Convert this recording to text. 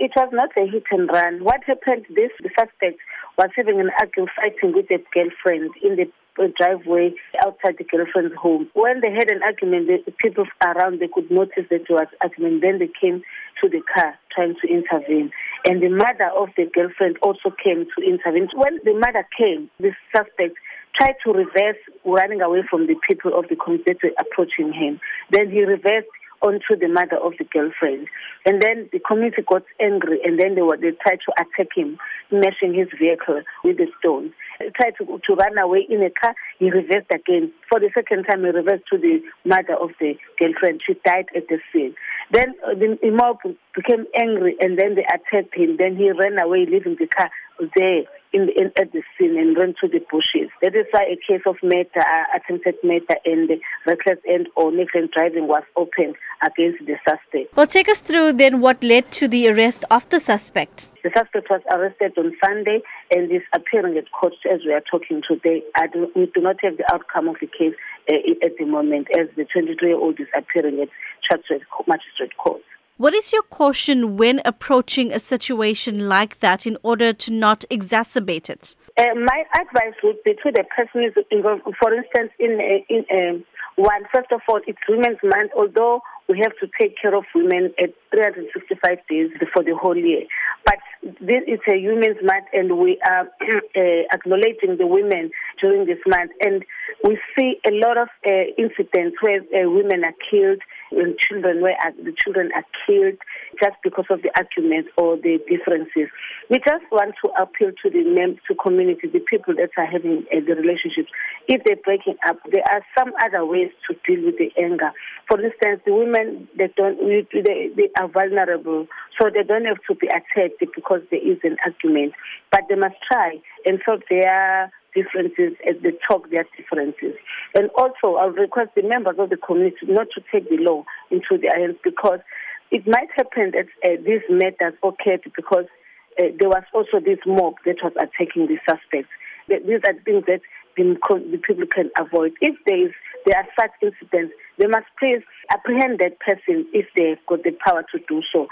It was not a hit and run. What happened, this suspect was having an argument fighting with a girlfriend in the uh, driveway outside the girlfriend's home. When they had an argument, the people around they could notice that there was argument. Then they came to the car trying to intervene. And the mother of the girlfriend also came to intervene. When the mother came, the suspect tried to reverse running away from the people of the community approaching him. Then he reversed onto the mother of the girlfriend. And then the community got angry and then they were they tried to attack him, smashing his vehicle with the stones. He tried to to run away in a car, he reversed again. For the second time he reversed to the mother of the girlfriend. She died at the scene. Then uh, the mob became angry and then they attacked him. Then he ran away, leaving the car there in, the, in at the scene and ran to the bushes. That is why a case of murder, uh, attempted murder, and reckless and or negligent driving was opened against the suspect. Well, take us through then what led to the arrest of the suspect. The suspect was arrested on Sunday and is appearing at court as we are talking today. Do, we do not have the outcome of the case uh, at the moment as the 23-year-old is appearing at Chatsworth Magistrate Court. What is your caution when approaching a situation like that in order to not exacerbate it? Uh, my advice would be to the person is involved, for instance, in, uh, in um, one, first of all, it's Women's Month, although we have to take care of women at 365 days for the whole year. But this is a Women's Month, and we are uh, acknowledging the women during this month. And we see a lot of uh, incidents where uh, women are killed and children where uh, the children are killed just because of the arguments or the differences. We just want to appeal to the mem- to community, the people that are having uh, the relationships. If they're breaking up, there are some other ways to deal with the anger. For instance, the women they don't they, they are vulnerable, so they don't have to be attacked because there is an argument, but they must try and solve their differences at the talk their differences. And also, I'll request the members of the community not to take the law into their hands because it might happen that uh, these matters occurred because uh, there was also this mob that was attacking the suspects. These are things that the, the people can avoid. If there is there are such incidents, they must please apprehend that person if they've got the power to do so.